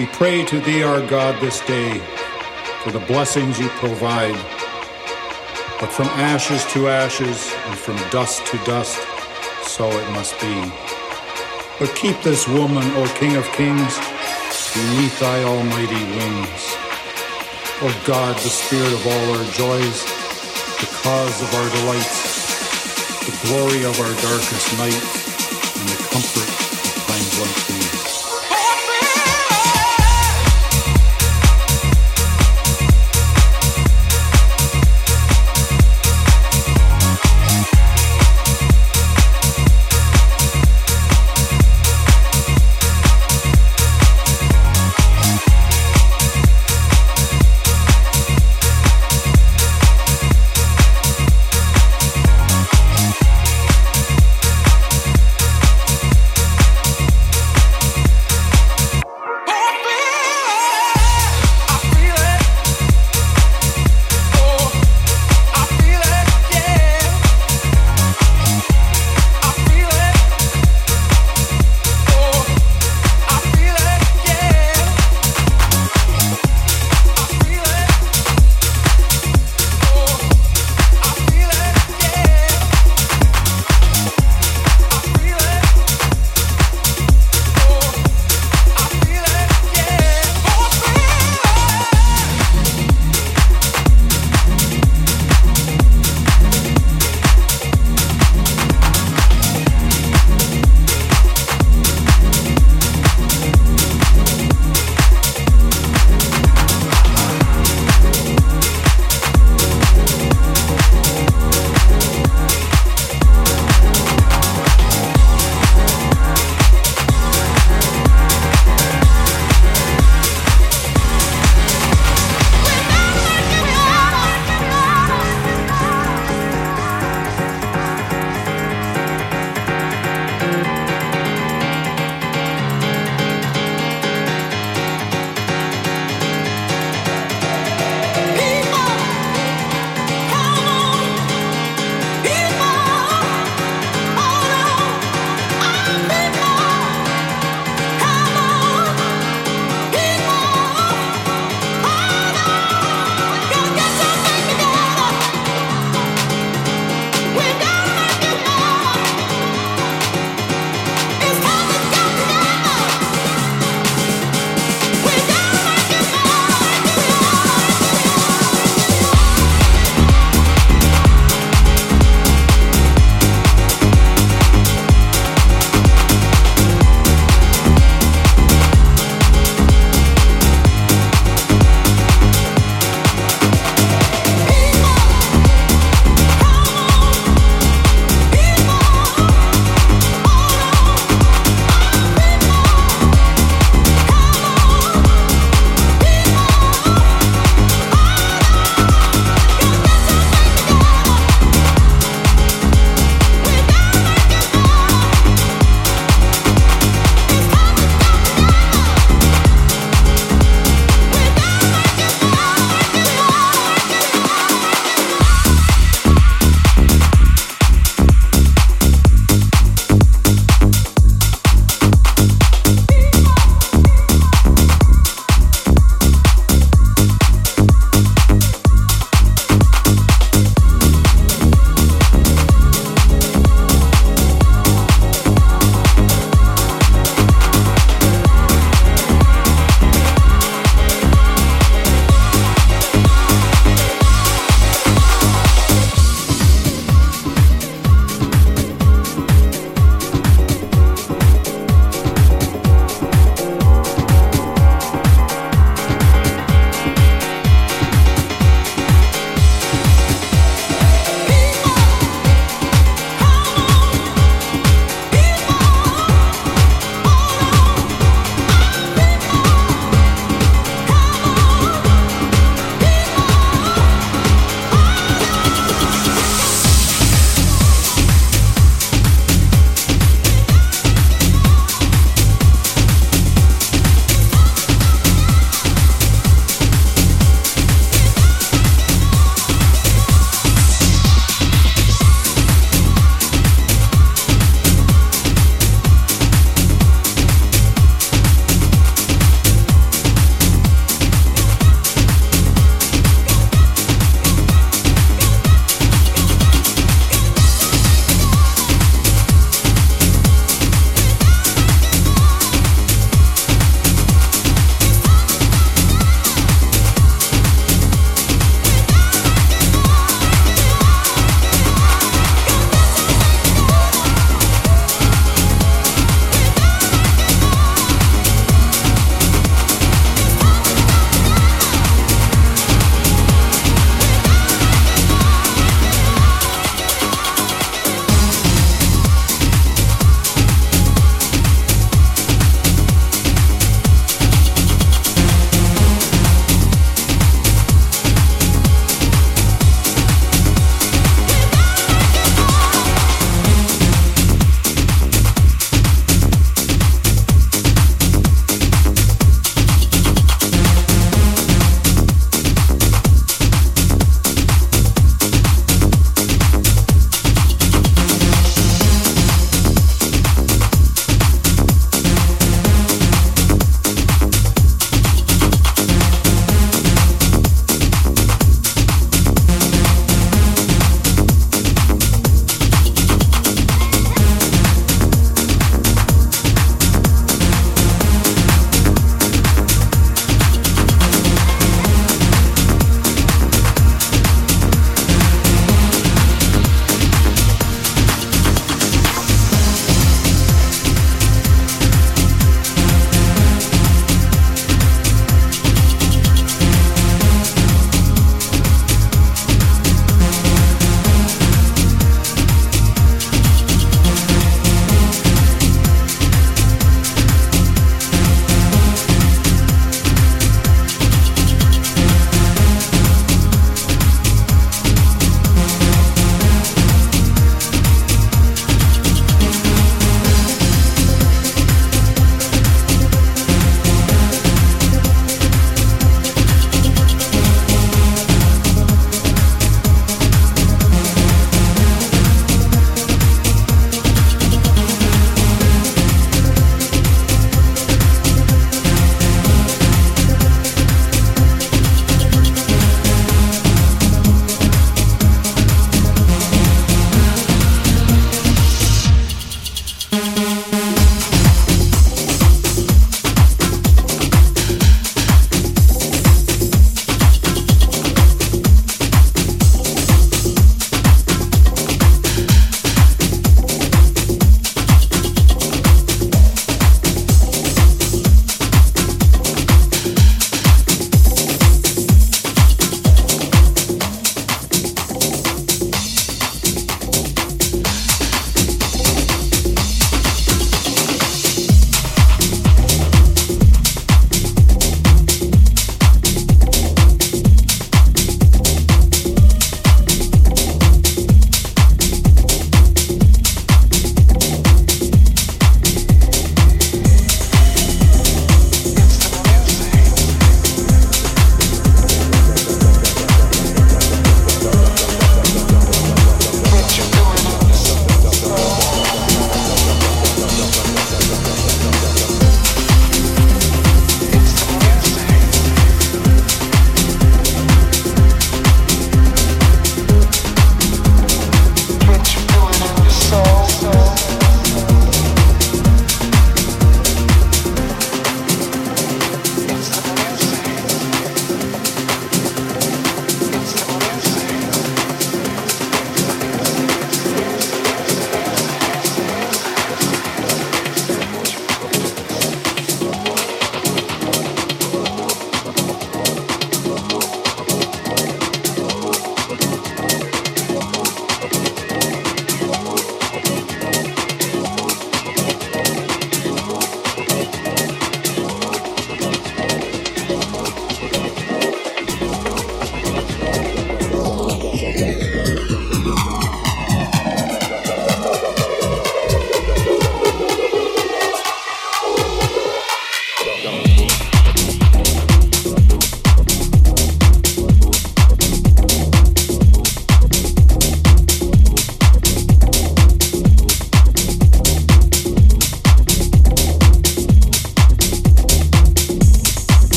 We pray to thee, our God, this day for the blessings you provide. But from ashes to ashes and from dust to dust, so it must be. But keep this woman, O King of Kings, beneath thy almighty wings. O God, the spirit of all our joys, the cause of our delights, the glory of our darkest night, and the comfort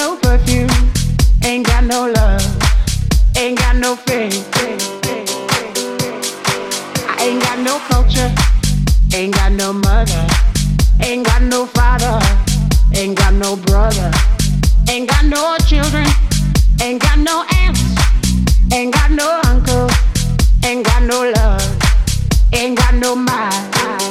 no perfume, ain't got no love, ain't got no faith. I ain't got no culture, ain't got no mother, ain't got no father, ain't got no brother, ain't got no children. Ain't got no aunts, ain't got no uncle, ain't got no love, ain't got no mind.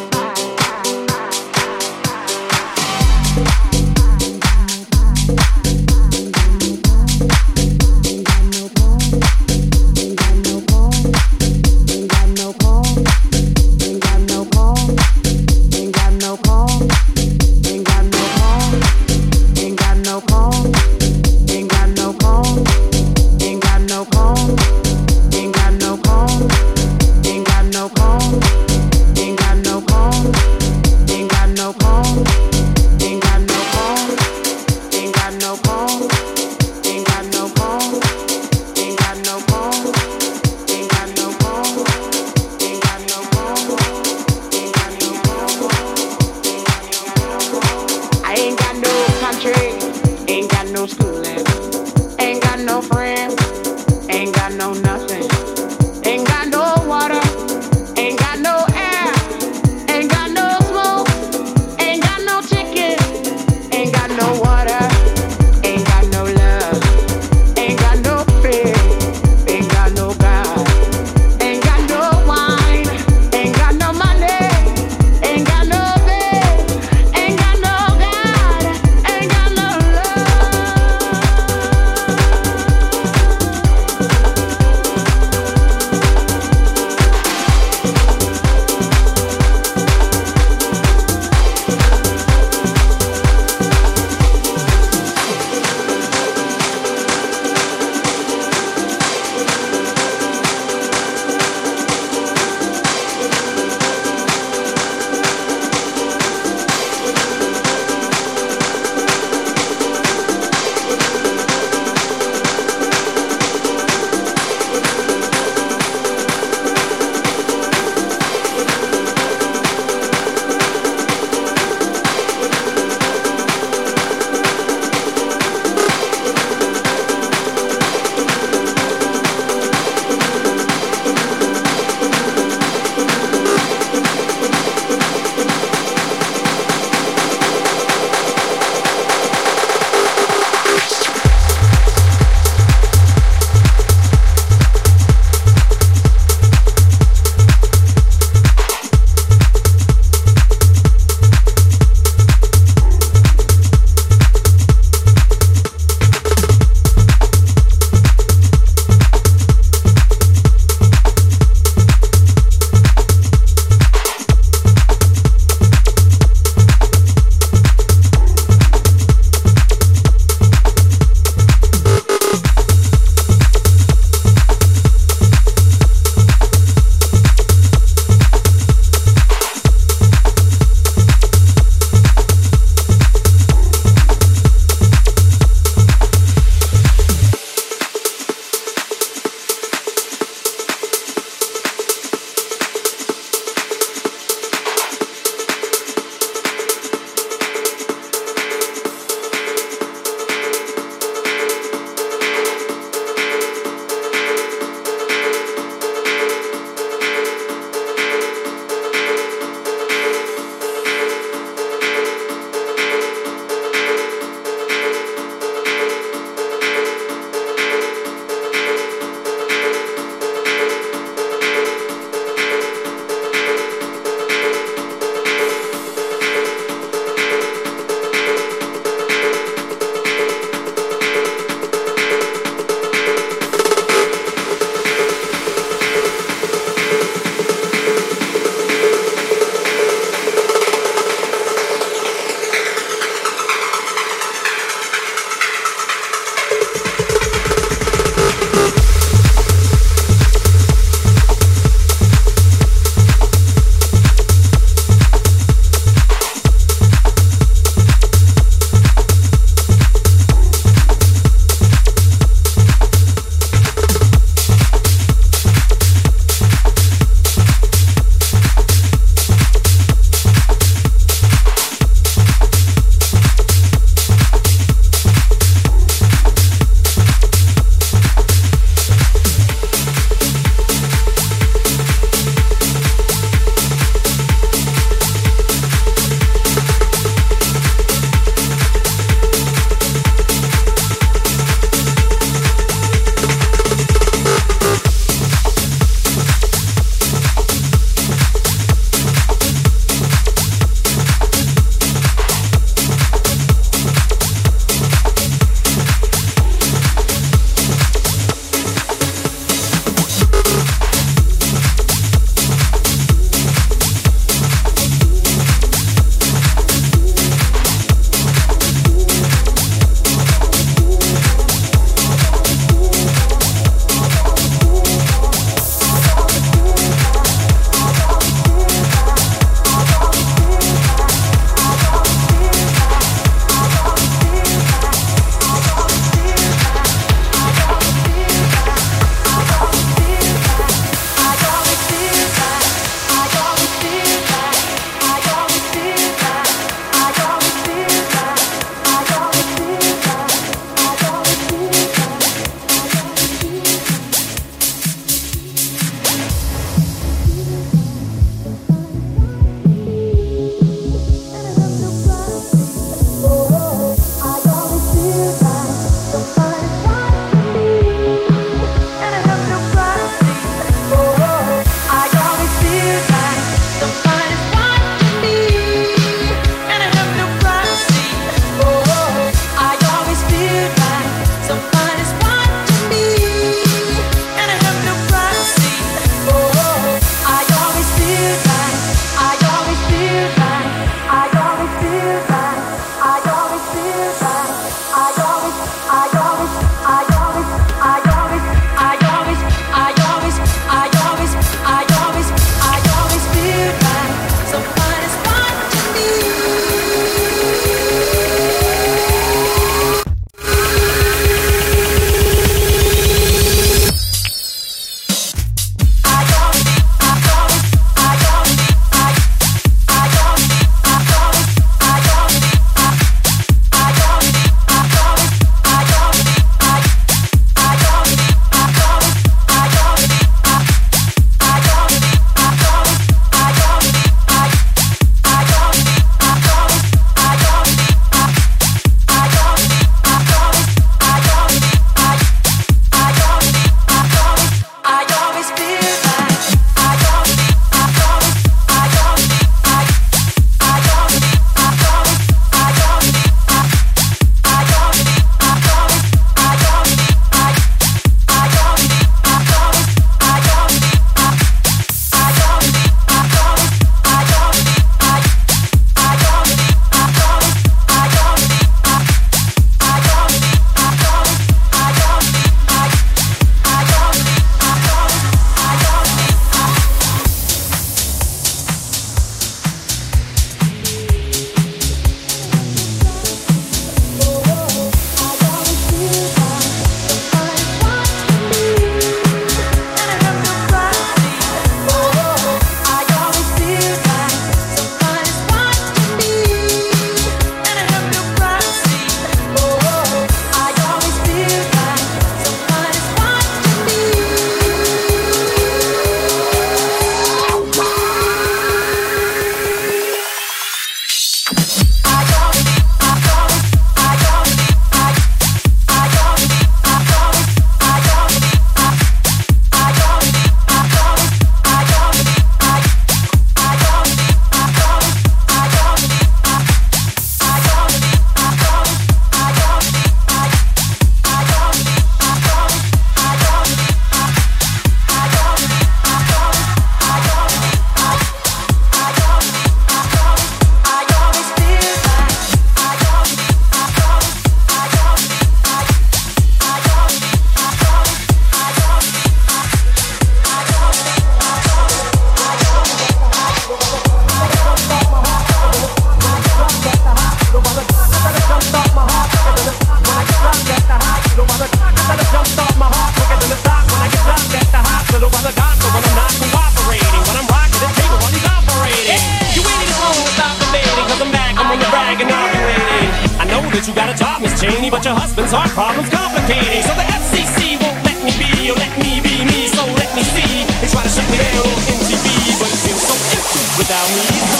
Cheney, but your husband's heart problems complicated. So the FCC won't let me be, or let me be me, so let me see. They try to shut me down on MTV, but it feels so empty without me.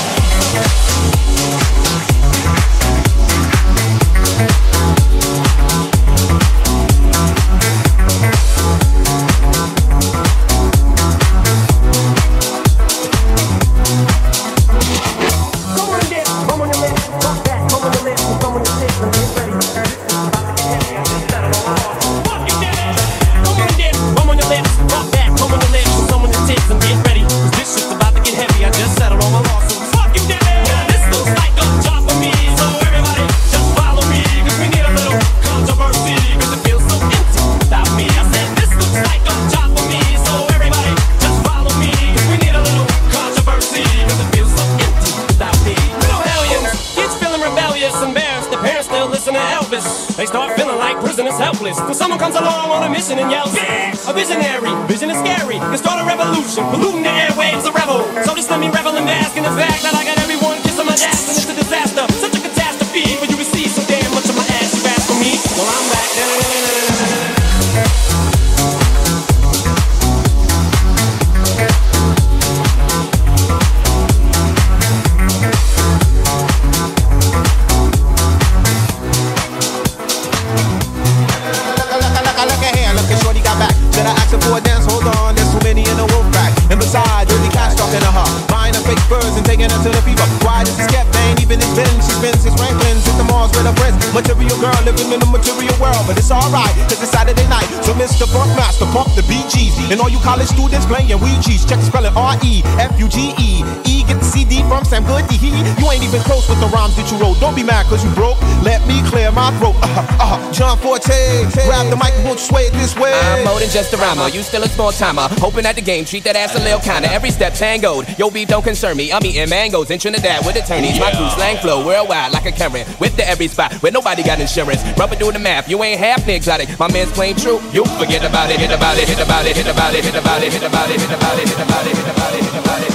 G's. Check the spelling R E F U G E. E get the CD from Sam Goody. He, you ain't even close with the rhymes that you wrote. Don't be mad cause you broke. Let me clear my throat. Uh-huh, uh-huh. John Forte, grab the mic and won't sway it this way. I'm more than just a rhymer. You still a small timer. Hoping at the game, treat that ass a little kinda. Every step tangoed. Yo, beef don't concern me. I'm eating mangoes in Trinidad with attorneys. My crew slang flow worldwide like a Karen. With the every spot where nobody got insurance. Rubber do the math. You ain't half exotic. My man's plain true. You forget about it, hit about it, hit about it, hit about it, hit about it, hit about it, hit about it, hit about it body, hit the body, hit the body, hit the body.